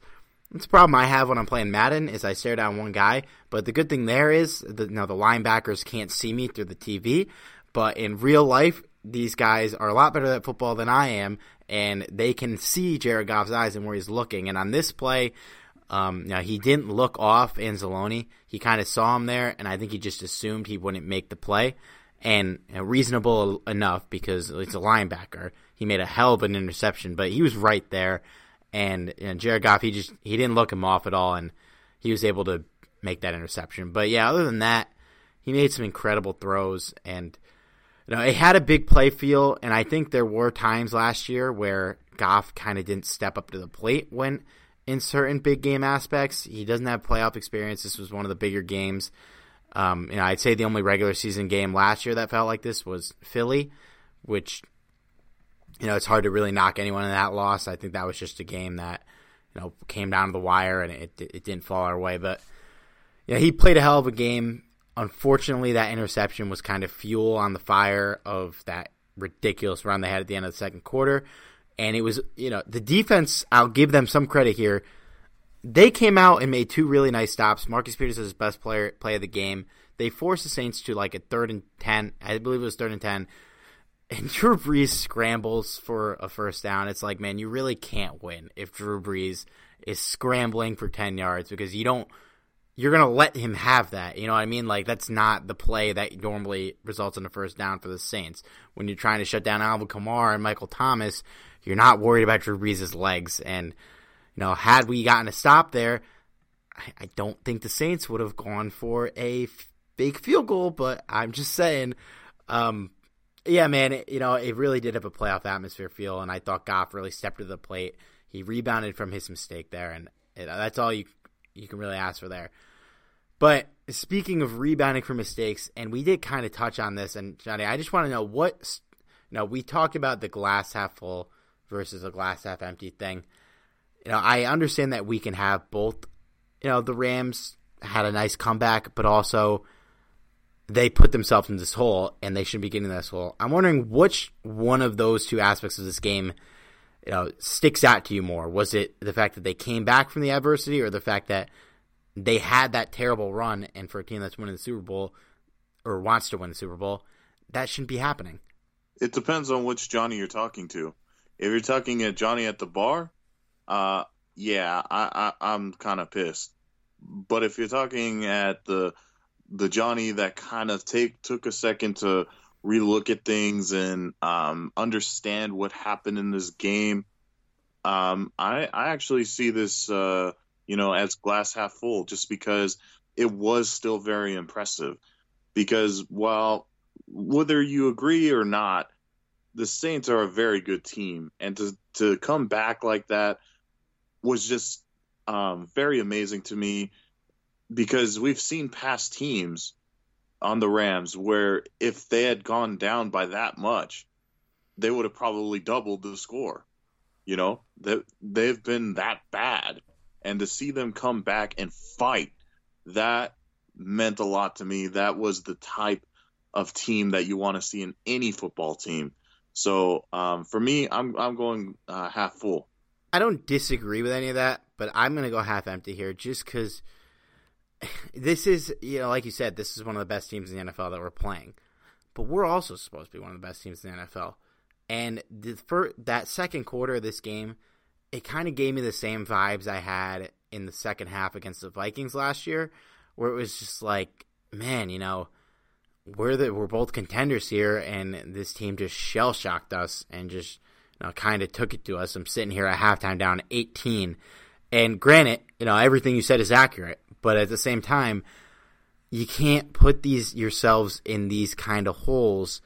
that's a problem I have when I'm playing Madden is I stare down one guy. But the good thing there is, the, know, the linebackers can't see me through the TV. But in real life, these guys are a lot better at football than I am, and they can see Jared Goff's eyes and where he's looking. And on this play, um, know, he didn't look off Anzalone. He kind of saw him there, and I think he just assumed he wouldn't make the play. And you know, reasonable enough because it's a linebacker. He made a hell of an interception, but he was right there and, and Jared Goff, he just he didn't look him off at all, and he was able to make that interception. But yeah, other than that, he made some incredible throws, and you know it had a big play feel. And I think there were times last year where Goff kind of didn't step up to the plate when in certain big game aspects. He doesn't have playoff experience. This was one of the bigger games. Um, you know, I'd say the only regular season game last year that felt like this was Philly, which you know, it's hard to really knock anyone in that loss. I think that was just a game that, you know, came down to the wire and it, it didn't fall our way. But, yeah, he played a hell of a game. Unfortunately, that interception was kind of fuel on the fire of that ridiculous run they had at the end of the second quarter. And it was, you know, the defense, I'll give them some credit here. They came out and made two really nice stops. Marcus Peters is his best player play of the game. They forced the Saints to like a third and ten. I believe it was third and ten and (laughs) Drew Brees scrambles for a first down, it's like, man, you really can't win if Drew Brees is scrambling for 10 yards because you don't, you're going to let him have that. You know what I mean? Like, that's not the play that normally results in a first down for the Saints. When you're trying to shut down Alvin Kamara and Michael Thomas, you're not worried about Drew Brees' legs. And, you know, had we gotten a stop there, I, I don't think the Saints would have gone for a f- big field goal, but I'm just saying, um, yeah, man, it, you know, it really did have a playoff atmosphere feel, and I thought Goff really stepped to the plate. He rebounded from his mistake there, and it, that's all you you can really ask for there. But speaking of rebounding from mistakes, and we did kind of touch on this, and Johnny, I just want to know what. You know, we talked about the glass half full versus a glass half empty thing. You know, I understand that we can have both. You know, the Rams had a nice comeback, but also they put themselves in this hole and they shouldn't be getting in this hole. I'm wondering which one of those two aspects of this game, you know, sticks out to you more. Was it the fact that they came back from the adversity, or the fact that they had that terrible run, and for a team that's winning the Super Bowl or wants to win the Super Bowl, that shouldn't be happening? It depends on which Johnny you're talking to. If you're talking at Johnny at the bar, uh, yeah, I, I I'm kind of pissed. But if you're talking at the the Johnny that kind of take took a second to relook at things and um, understand what happened in this game. Um, I I actually see this uh, you know as glass half full just because it was still very impressive. Because while whether you agree or not, the Saints are a very good team, and to to come back like that was just um, very amazing to me because we've seen past teams on the Rams where if they had gone down by that much, they would have probably doubled the score. You know, they they've been that bad, and to see them come back and fight, that meant a lot to me. That was the type of team that you want to see in any football team. So um, for me, I'm I'm going uh, half full. I don't disagree with any of that, but I'm going to go half empty here, just because this is you know like you said this is one of the best teams in the NFL that we're playing. But we're also supposed to be one of the best teams in the NFL and the, for that second quarter of this game it kind of gave me the same vibes I had in the second half against the Vikings last year where it was just like man you know we're the, we're both contenders here and this team just shell shocked us and just you know kind of took it to us. I'm sitting here at halftime down 18 and granted, you know, everything you said is accurate, but at the same time, you can't put these yourselves in these kind of holes,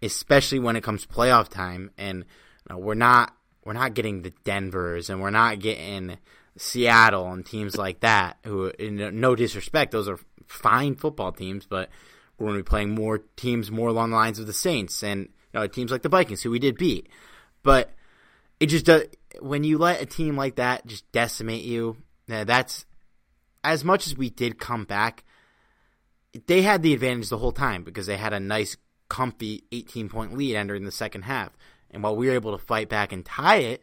especially when it comes playoff time. And you know, we're not we're not getting the Denver's and we're not getting Seattle and teams like that. Who, no disrespect, those are fine football teams, but we're going to be playing more teams more along the lines of the Saints and you know, teams like the Vikings, who we did beat. But it just does when you let a team like that just decimate you. Eh, that's as much as we did come back. They had the advantage the whole time because they had a nice, comfy 18 point lead entering the second half. And while we were able to fight back and tie it,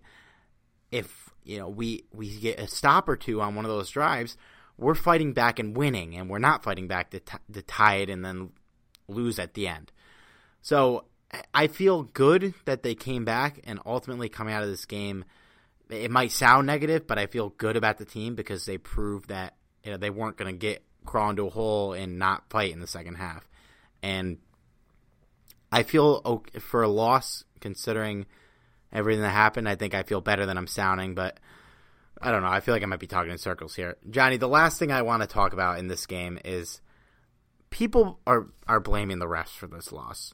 if you know we we get a stop or two on one of those drives, we're fighting back and winning, and we're not fighting back to, t- to tie it and then lose at the end. So I feel good that they came back and ultimately coming out of this game. It might sound negative, but I feel good about the team because they proved that you know they weren't going to get crawl into a hole and not fight in the second half. And I feel okay for a loss considering everything that happened. I think I feel better than I'm sounding, but I don't know. I feel like I might be talking in circles here. Johnny, the last thing I want to talk about in this game is people are are blaming the refs for this loss.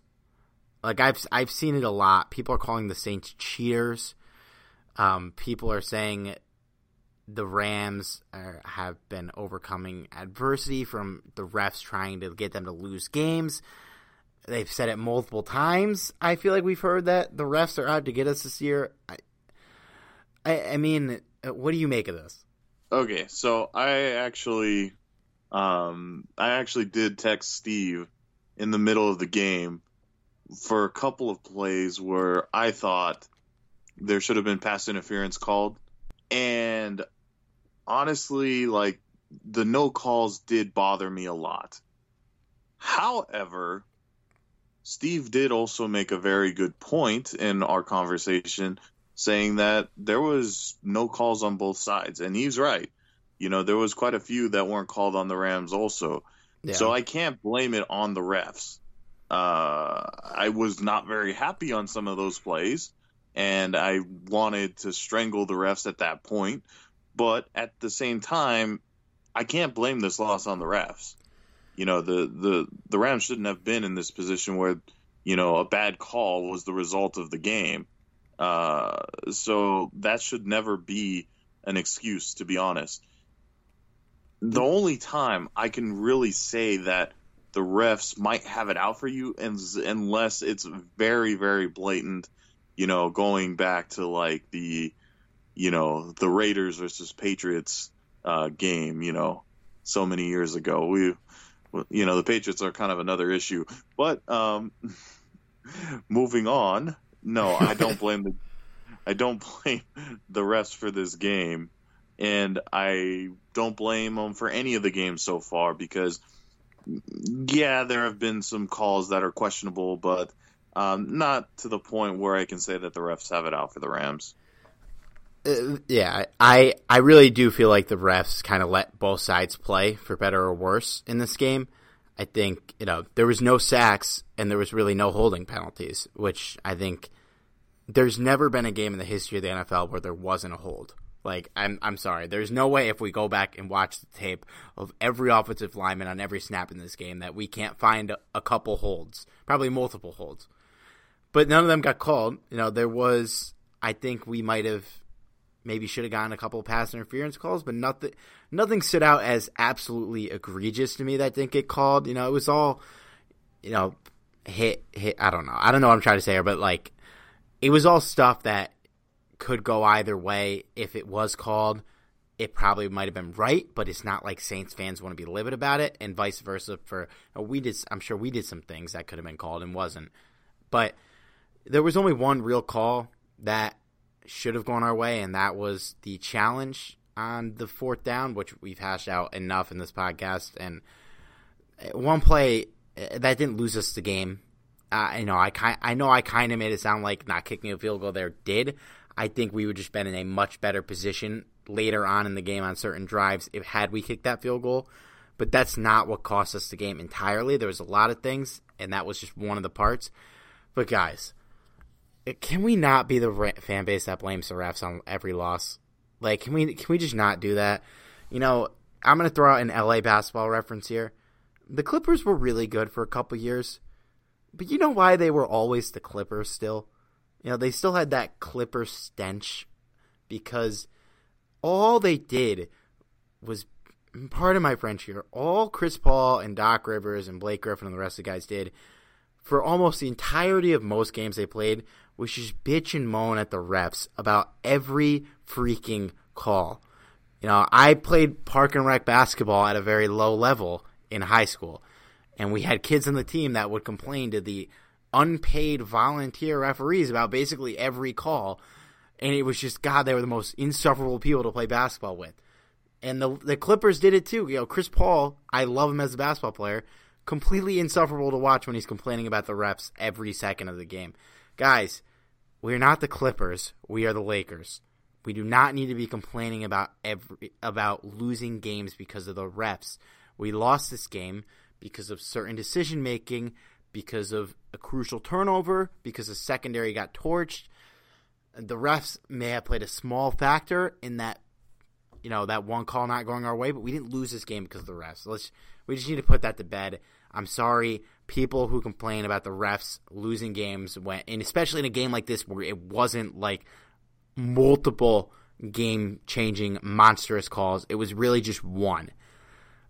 Like I've I've seen it a lot. People are calling the Saints cheaters. Um, people are saying the Rams are, have been overcoming adversity from the refs trying to get them to lose games. They've said it multiple times. I feel like we've heard that the refs are out to get us this year. I, I, I mean, uh, what do you make of this? Okay, so I actually, um, I actually did text Steve in the middle of the game for a couple of plays where I thought there should have been pass interference called, and honestly, like the no calls did bother me a lot. However, Steve did also make a very good point in our conversation saying that there was no calls on both sides, and he's right. You know, there was quite a few that weren't called on the Rams also. Yeah. So I can't blame it on the refs. Uh, I was not very happy on some of those plays, and I wanted to strangle the refs at that point. But at the same time, I can't blame this loss on the refs. You know, the the the Rams shouldn't have been in this position where you know a bad call was the result of the game. Uh, so that should never be an excuse, to be honest. The only time I can really say that the refs might have it out for you, and, unless it's very, very blatant, you know, going back to like the, you know, the Raiders versus Patriots uh, game, you know, so many years ago. We, you know, the Patriots are kind of another issue. But um, (laughs) moving on, no, I don't blame the I don't (laughs) blame the refs for this game, and I don't blame them for any of the games so far because, yeah, there have been some calls that are questionable, but um, not to the point where I can say that the refs have it out for the Rams. Uh, yeah, I I really do feel like the refs kind of let both sides play for better or worse in this game. I think you know there was no sacks and there was really no holding penalties, which I think there's never been a game in the history of the NFL where there wasn't a hold. Like I'm I'm sorry, there's no way if we go back and watch the tape of every offensive lineman on every snap in this game that we can't find a, a couple holds, probably multiple holds. But none of them got called. You know, there was I think we might have maybe should have gotten a couple pass interference calls, but nothing nothing stood out as absolutely egregious to me that didn't get called. You know, it was all you know hit hit. I don't know. I don't know what I'm trying to say here, but like it was all stuff that could go either way. If it was called, it probably might have been right, but it's not like Saints fans want to be livid about it, and vice versa. For we did, I'm sure we did some things that could have been called and wasn't, but there was only one real call that should have gone our way, and that was the challenge on the fourth down, which we've hashed out enough in this podcast. And one play that didn't lose us the game. Uh, you know, I kind, I know I kind of made it sound like not kicking a field goal there did. I think we would just been in a much better position later on in the game on certain drives if had we kicked that field goal. But that's not what cost us the game entirely. There was a lot of things, and that was just one of the parts. But guys, can we not be the fan base that blames the refs on every loss? Like, can we can we just not do that? You know, I'm gonna throw out an LA basketball reference here. The Clippers were really good for a couple years, but you know why they were always the Clippers still? You know, they still had that Clipper stench because all they did was part of my French here. All Chris Paul and Doc Rivers and Blake Griffin and the rest of the guys did for almost the entirety of most games they played was just bitch and moan at the refs about every freaking call. You know, I played park and rec basketball at a very low level in high school, and we had kids on the team that would complain to the unpaid volunteer referees about basically every call, and it was just God, they were the most insufferable people to play basketball with. And the the Clippers did it too. You know, Chris Paul, I love him as a basketball player, completely insufferable to watch when he's complaining about the refs every second of the game. Guys, we're not the Clippers, we are the Lakers. We do not need to be complaining about every about losing games because of the refs. We lost this game because of certain decision making, because of a crucial turnover, because the secondary got torched. The refs may have played a small factor in that, you know, that one call not going our way, but we didn't lose this game because of the refs. Let's we just need to put that to bed. I'm sorry, people who complain about the refs losing games when, and especially in a game like this where it wasn't like multiple game changing monstrous calls. It was really just one.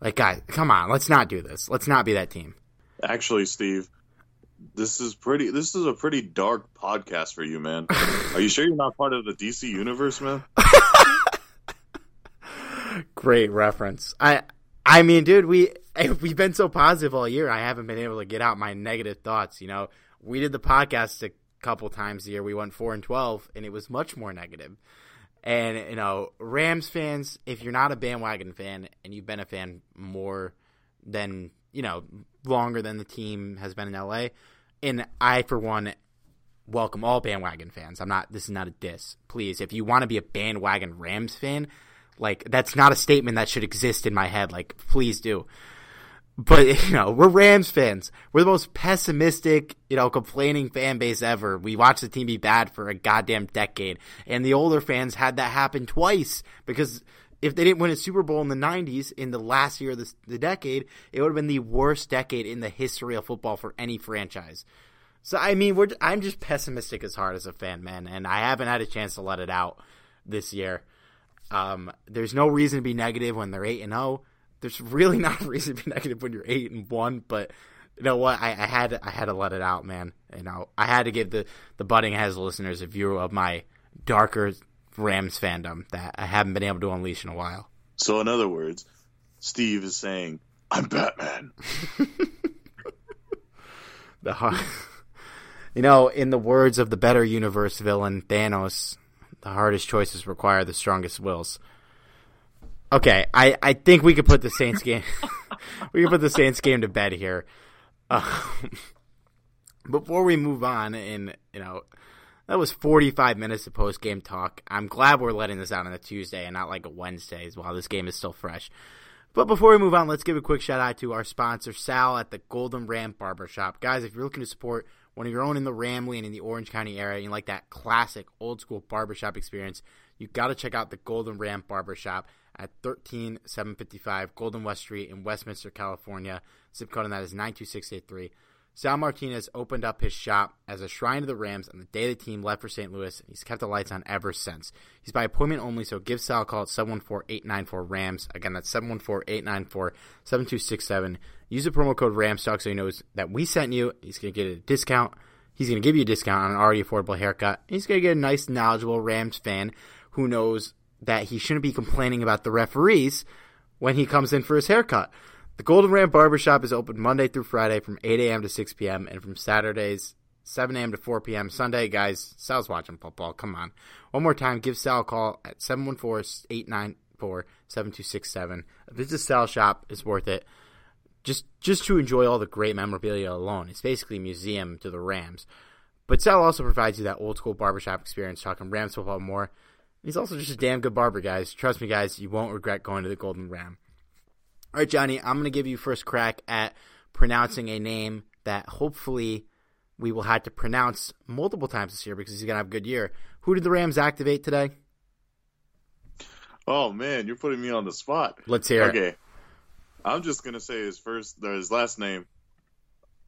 Like, guys, come on, let's not do this. Let's not be that team. Actually, Steve, this is pretty. This is a pretty dark podcast for you, man. Are you sure you're not part of the DC universe, man? (laughs) Great reference. I, I mean, dude, we (laughs) we've been so positive all year. I haven't been able to get out my negative thoughts. You know, we did the podcast a couple times a year. We went four and twelve, and it was much more negative. And you know, Rams fans, if you're not a bandwagon fan and you've been a fan more than you know longer than the team has been in LA, and I for one welcome all bandwagon fans. I'm not. This is not a diss. Please, if you want to be a bandwagon Rams fan, like that's not a statement that should exist in my head. Like, please do. But (laughs) you know, we're Rams fans. We're the most pessimistic, you know, complaining fan base ever. We watched the team be bad for a goddamn decade, and the older fans had that happen twice because if they didn't win a Super Bowl in the '90s, in the last year of the, the decade, it would have been the worst decade in the history of football for any franchise. So I mean, we're I'm just pessimistic as hard as a fan, man, and I haven't had a chance to let it out this year. Um, there's no reason to be negative when they're eight and zero. Oh. There's really (laughs) not a reason to be negative when you're eight and one. But you know what? I, I had to, I had to let it out, man. You know, I had to give the the Butting Heads listeners a view of my darker Rams fandom that I haven't been able to unleash in a while. So, in other words, Steve is saying, "I'm Batman." (laughs) the (laughs) you know, in the words of the better universe villain Thanos, the hardest choices require the strongest wills. Okay, I, I think we could put the Saints game (laughs) we can put the Saints game to bed here. Uh, (laughs) before we move on, and you know, that was 45 minutes of post game talk. I'm glad we're letting this out on a Tuesday and not like a Wednesday while this game is still fresh. But before we move on, let's give a quick shout out to our sponsor, Sal at the Golden Ram Barbershop. Guys, if you're looking to support one you're own in the Ramley and in the Orange County area, and you like that classic old school barbershop experience, you got to check out the Golden Ram Barbershop at 13755 Golden West Street in Westminster, California. Zip code on that is 92683. Sal Martinez opened up his shop as a shrine to the Rams on the day the team left for St. Louis, and he's kept the lights on ever since. He's by appointment only, so give Sal a call at 714-894-RAMS. Again, that's 714-894-7267. Use the promo code RAMSTALK so he knows that we sent you. He's going to get a discount. He's going to give you a discount on an already affordable haircut. He's going to get a nice, knowledgeable Rams fan who knows that he shouldn't be complaining about the referees when he comes in for his haircut. The Golden Ram Barbershop is open Monday through Friday from 8 a.m. to 6 p.m. and from Saturdays 7 a.m. to 4 p.m. Sunday, guys, Sal's watching football. Come on. One more time, give Sal a call at 714-894-7267. Visit Sal shop. It's worth it. Just just to enjoy all the great memorabilia alone. It's basically a museum to the Rams. But Sal also provides you that old school barbershop experience, talking Rams football more. He's also just a damn good barber, guys. Trust me, guys, you won't regret going to the Golden Ram. All right, Johnny, I'm going to give you first crack at pronouncing a name that hopefully we will have to pronounce multiple times this year because he's going to have a good year. Who did the Rams activate today? Oh man, you're putting me on the spot. Let's hear okay. it. I'm just gonna say his first, or his last name,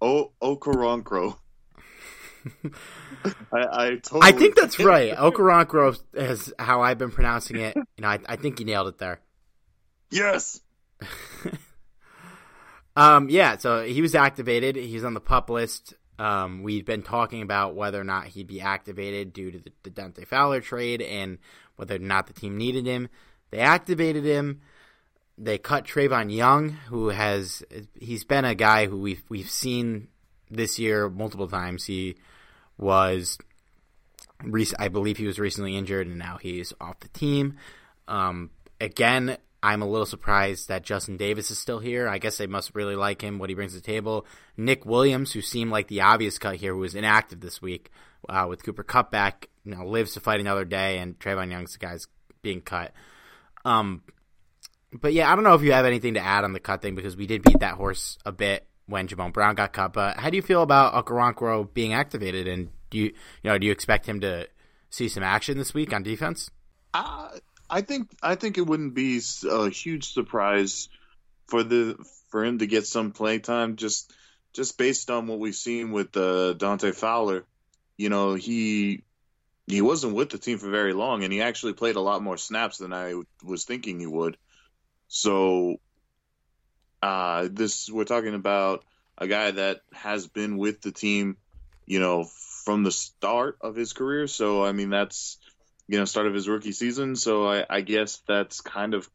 O Okoronkwo. (laughs) I, I, totally I think that's right. (laughs) Okoronkwo is how I've been pronouncing it. You know, I, I think you nailed it there. Yes. (laughs) um, yeah, so he was activated. He's on the pup list. Um, we've been talking about whether or not he'd be activated due to the, the Dante Fowler trade and whether or not the team needed him. They activated him. They cut Trevon Young, who has he's been a guy who we've we've seen this year multiple times. He was, I believe, he was recently injured, and now he's off the team. Um, again, I'm a little surprised that Justin Davis is still here. I guess they must really like him, what he brings to the table. Nick Williams, who seemed like the obvious cut here, who was inactive this week uh, with Cooper Kupp back, you know, lives to fight another day, and Trevon Young's the guy's being cut. Um, but yeah, I don't know if you have anything to add on the cut thing because we did beat that horse a bit when Jamon Brown got cut. But how do you feel about Okoronkwo being activated, and do you you know do you expect him to see some action this week on defense? Uh, I think I think it wouldn't be a huge surprise for the for him to get some play time just just based on what we've seen with uh, Dante Fowler. You know, he he wasn't with the team for very long, and he actually played a lot more snaps than I was thinking he would. So, uh, this we're talking about a guy that has been with the team, you know, from the start of his career. So, I mean, that's you know, start of his rookie season. So I, I guess that's kind of,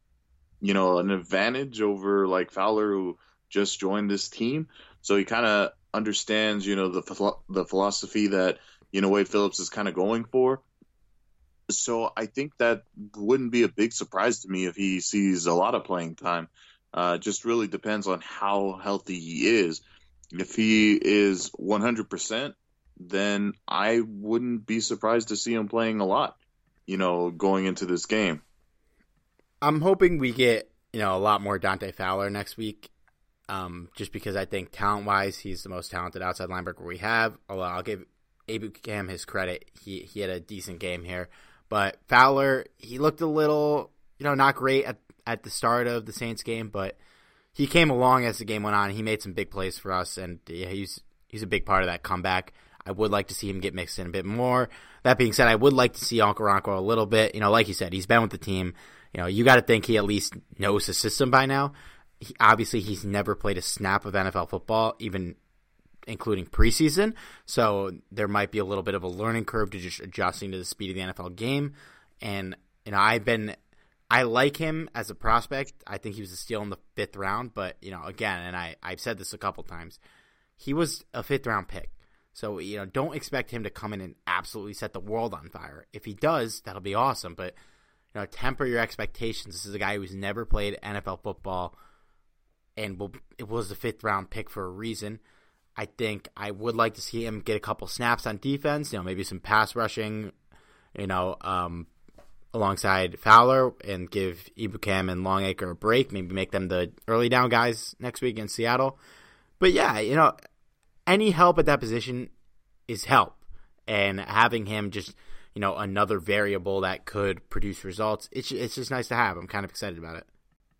you know, an advantage over like Fowler who just joined this team. So he kind of understands, you know, the the philosophy that you know Wade Phillips is kind of going for. So I think that wouldn't be a big surprise to me if he sees a lot of playing time. Uh, just really depends on how healthy he is. If he is 100%, then I wouldn't be surprised to see him playing a lot you know, going into this game. I'm hoping we get, you know, a lot more Dante Fowler next week. Um, just because I think talent wise, he's the most talented outside linebacker we have. Although I'll give Ebukam his credit, he he had a decent game here. But Fowler, he looked a little, you know, not great at at the start of the Saints game, but he came along as the game went on. He made some big plays for us, and yeah, he's he's a big part of that comeback. I would like to see him get mixed in a bit more. That being said, I would like to see Okoronkwo a little bit. You know, like you said, he's been with the team. You know, you got to think he at least knows the system by now. He, obviously, he's never played a snap of NFL football, even including preseason. So there might be a little bit of a learning curve to just adjusting to the speed of the NFL game. And you know, I've been I like him as a prospect. I think he was a steal in the fifth round, but you know, again, and I I've said this a couple times, he was a fifth round pick. So, you know, don't expect him to come in and absolutely set the world on fire. If he does, that'll be awesome. But, you know, temper your expectations. This is a guy who's never played NFL football and will, it was the fifth round pick for a reason. I think I would like to see him get a couple snaps on defense, you know, maybe some pass rushing, you know, um, alongside Fowler and give Ebukam and Longacre a break, maybe make them the early down guys next week in Seattle. But yeah, you know, any help at that position is help. And having him just, you know, another variable that could produce results, it's it's just nice to have. I'm kind of excited about it.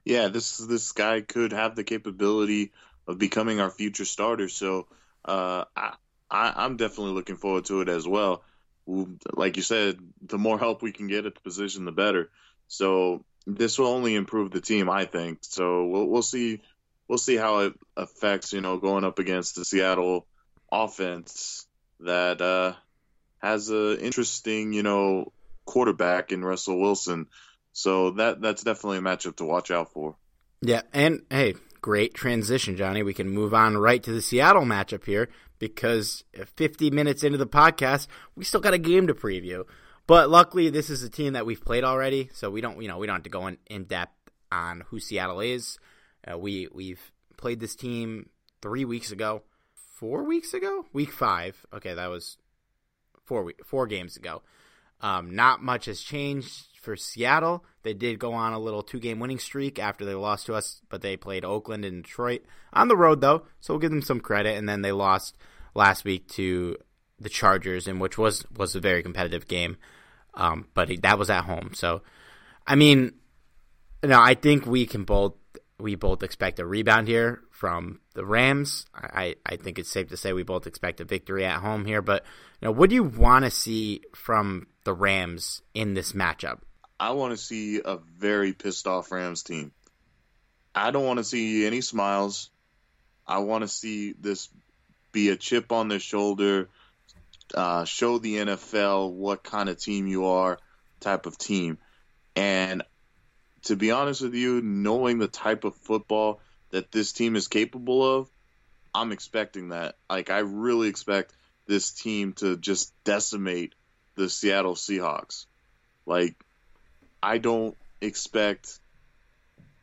Yeah, this this guy could have the capability of becoming our future starter. So uh, I, I am definitely looking forward to it as well. Like you said, the more help we can get at the position, the better. So this will only improve the team, I think. So we'll we'll see we'll see how it affects, you know, going up against the Seattle offense that uh, has an interesting, you know, quarterback in Russell Wilson. So that that's definitely a matchup to watch out for. Yeah, and hey, great transition, Johnny. We can move on right to the Seattle matchup here because 50 minutes into the podcast, we still got a game to preview. But luckily, this is a team that we've played already, so we don't, you know, we don't have to go in, in depth on who Seattle is. Uh, we we've played this team three weeks ago, four weeks ago, week five. Okay, that was four week, four games ago. Um, not much has changed for Seattle. They did go on a little two game winning streak after they lost to us, but they played Oakland and Detroit on the road though, so we'll give them some credit. And then they lost last week to the Chargers, in which was was a very competitive game, um, but that was at home. So, I mean, no, I think we can both we both expect a rebound here from the Rams. I, I think it's safe to say we both expect a victory at home here. But you know, what do you want to see from the Rams in this matchup? I want to see a very pissed off Rams team. I don't want to see any smiles. I want to see this be a chip on their shoulder, uh, show the NFL what kind of team you are, type of team. And to be honest with you, knowing the type of football that this team is capable of, I'm expecting that. Like, I really expect this team to just decimate the Seattle Seahawks. Like, I don't expect.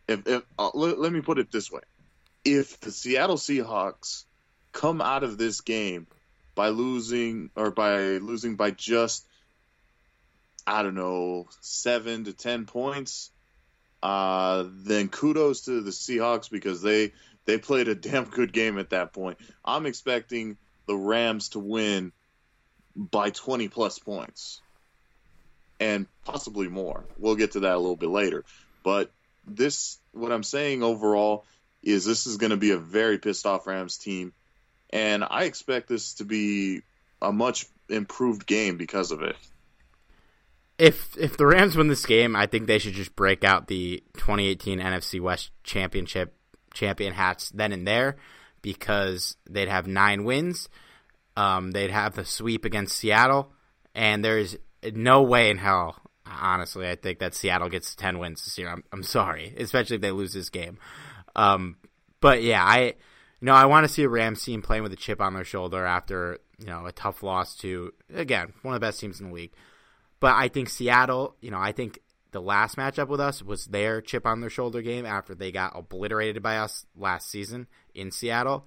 If, if uh, let, let me put it this way: if the Seattle Seahawks come out of this game by losing or by losing by just I don't know seven to ten points, uh, then kudos to the Seahawks because they they played a damn good game at that point. I'm expecting the Rams to win by 20 plus points and possibly more. We'll get to that a little bit later. But this, what I'm saying overall, is this is going to be a very pissed off Rams team. And I expect this to be a much improved game because of it. If if the Rams win this game, I think they should just break out the 2018 NFC West Championship champion hats then and there because they'd have nine wins. Um, they'd have the sweep against Seattle, and there's no way in hell, honestly, I think that Seattle gets 10 wins this year. I'm, I'm sorry, especially if they lose this game. Um, but yeah, I, you know, I want to see a Rams team playing with a chip on their shoulder after, you know, a tough loss to, again, one of the best teams in the league. But I think Seattle, you know, I think the last matchup with us was their chip on their shoulder game after they got obliterated by us last season in Seattle.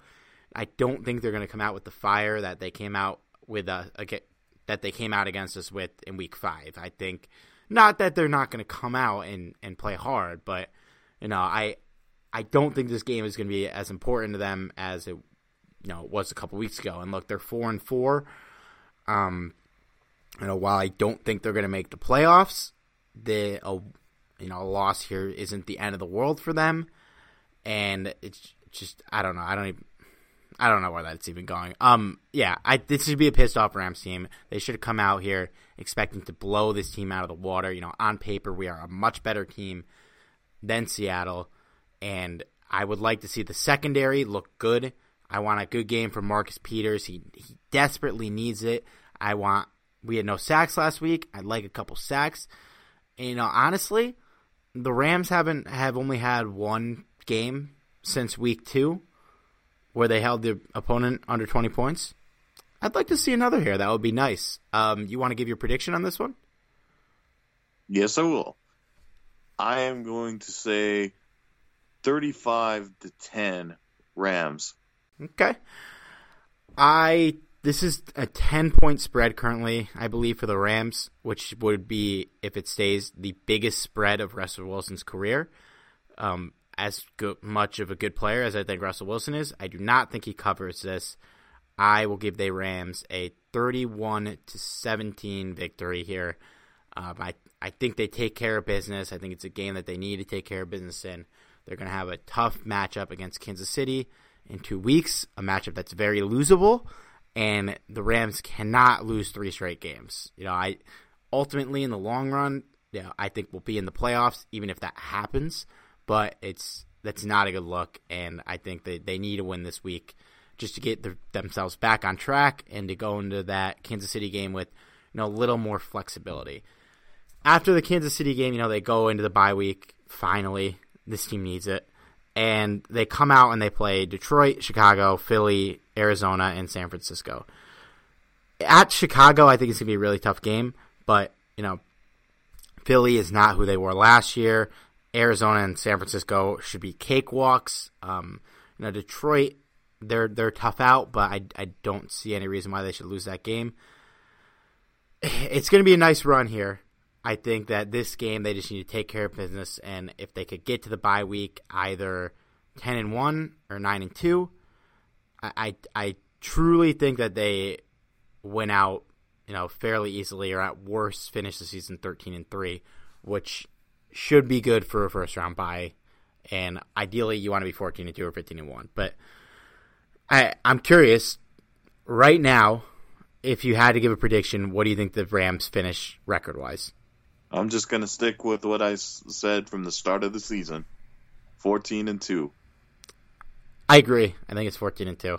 I don't think they're going to come out with the fire that they came out with uh, that they came out against us with in week five. I think not that they're not going to come out and, and play hard, but you know, I I don't think this game is going to be as important to them as it you know was a couple weeks ago. And look, they're four and four. Um, you know, while I don't think they're going to make the playoffs, the you know a loss here isn't the end of the world for them. And it's just I don't know. I don't even I don't know where that's even going. Um, yeah, I this should be a pissed off Rams team. They should have come out here expecting to blow this team out of the water. You know, on paper we are a much better team than Seattle, and I would like to see the secondary look good. I want a good game from Marcus Peters. He he desperately needs it. I want. We had no sacks last week. I'd like a couple sacks. And, you know, honestly, the Rams haven't have only had one game since week two where they held the opponent under 20 points. I'd like to see another here. That would be nice. Um, you want to give your prediction on this one? Yes, I will. I am going to say 35 to 10 Rams. Okay. I this is a 10 point spread currently, I believe for the Rams, which would be if it stays the biggest spread of Russell Wilson's career. Um, as much of a good player as I think Russell Wilson is. I do not think he covers this. I will give the Rams a 31 to 17 victory here. Um, I I think they take care of business. I think it's a game that they need to take care of business in. They're going to have a tough matchup against Kansas City in two weeks, a matchup that's very losable, and the Rams cannot lose three straight games. You know, I ultimately in the long run, yeah, I think we'll be in the playoffs, even if that happens but it's that's not a good look, and I think that they need to win this week just to get the, themselves back on track and to go into that Kansas City game with you know a little more flexibility. After the Kansas City game, you know they go into the bye week. Finally, this team needs it, and they come out and they play Detroit, Chicago, Philly, Arizona, and San Francisco. At Chicago, I think it's gonna be a really tough game, but you know Philly is not who they were last year. Arizona and San Francisco should be cakewalks. Um, you know, Detroit, they're they're tough out, but I, I don't see any reason why they should lose that game. It's going to be a nice run here. I think that this game they just need to take care of business, and if they could get to the bye week, either ten and one or nine and two, I I, truly think that they went out, you know, fairly easily, or at worst finish the season thirteen and three, which should be good for a first round bye. And ideally, you want to be 14 and 2 or 15 and 1. But I, I'm curious right now, if you had to give a prediction, what do you think the Rams finish record wise? I'm just going to stick with what I said from the start of the season 14 and 2. I agree. I think it's 14 and 2.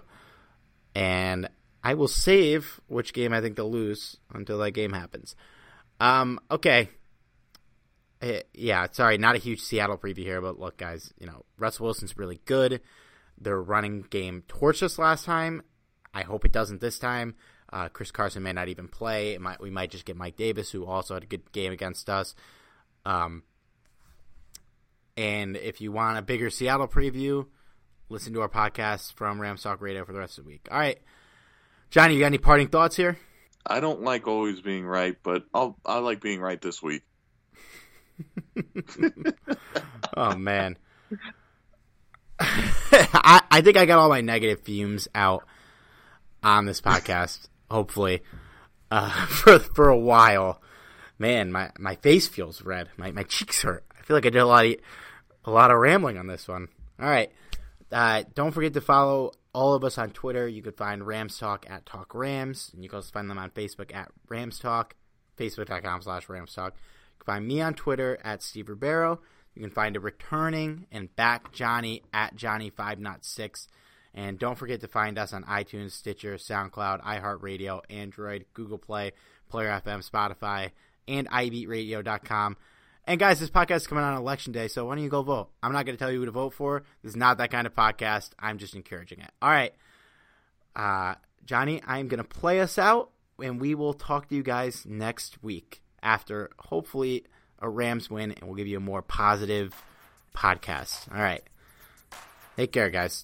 And I will save which game I think they'll lose until that game happens. Um, okay. Uh, yeah, sorry, not a huge Seattle preview here, but look, guys, you know, Russell Wilson's really good. Their running game torched us last time. I hope it doesn't this time. Uh, Chris Carson may not even play. Might, we might just get Mike Davis, who also had a good game against us. Um, and if you want a bigger Seattle preview, listen to our podcast from Rams Talk Radio for the rest of the week. All right, Johnny, you got any parting thoughts here? I don't like always being right, but I'll I like being right this week. (laughs) oh man. (laughs) I, I think I got all my negative fumes out on this podcast, hopefully. Uh, (laughs) for for a while. Man, my, my face feels red. My my cheeks hurt. I feel like I did a lot of a lot of rambling on this one. All right. Uh, don't forget to follow all of us on Twitter. You can find Rams Talk at Talk Rams, and you can also find them on Facebook at Rams Talk, facebook.com slash Rams Talk. You can find me on Twitter at Steve Ribeiro. You can find a returning and back Johnny at Johnny506. And don't forget to find us on iTunes, Stitcher, SoundCloud, iHeartRadio, Android, Google Play, Player FM, Spotify, and iBeatRadio.com. And guys, this podcast is coming on election day, so why don't you go vote? I'm not going to tell you who to vote for. This is not that kind of podcast. I'm just encouraging it. All right. Uh, Johnny, I'm going to play us out, and we will talk to you guys next week after hopefully a Rams win, and we'll give you a more positive podcast. All right. Take care, guys.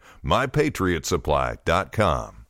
mypatriotsupply.com.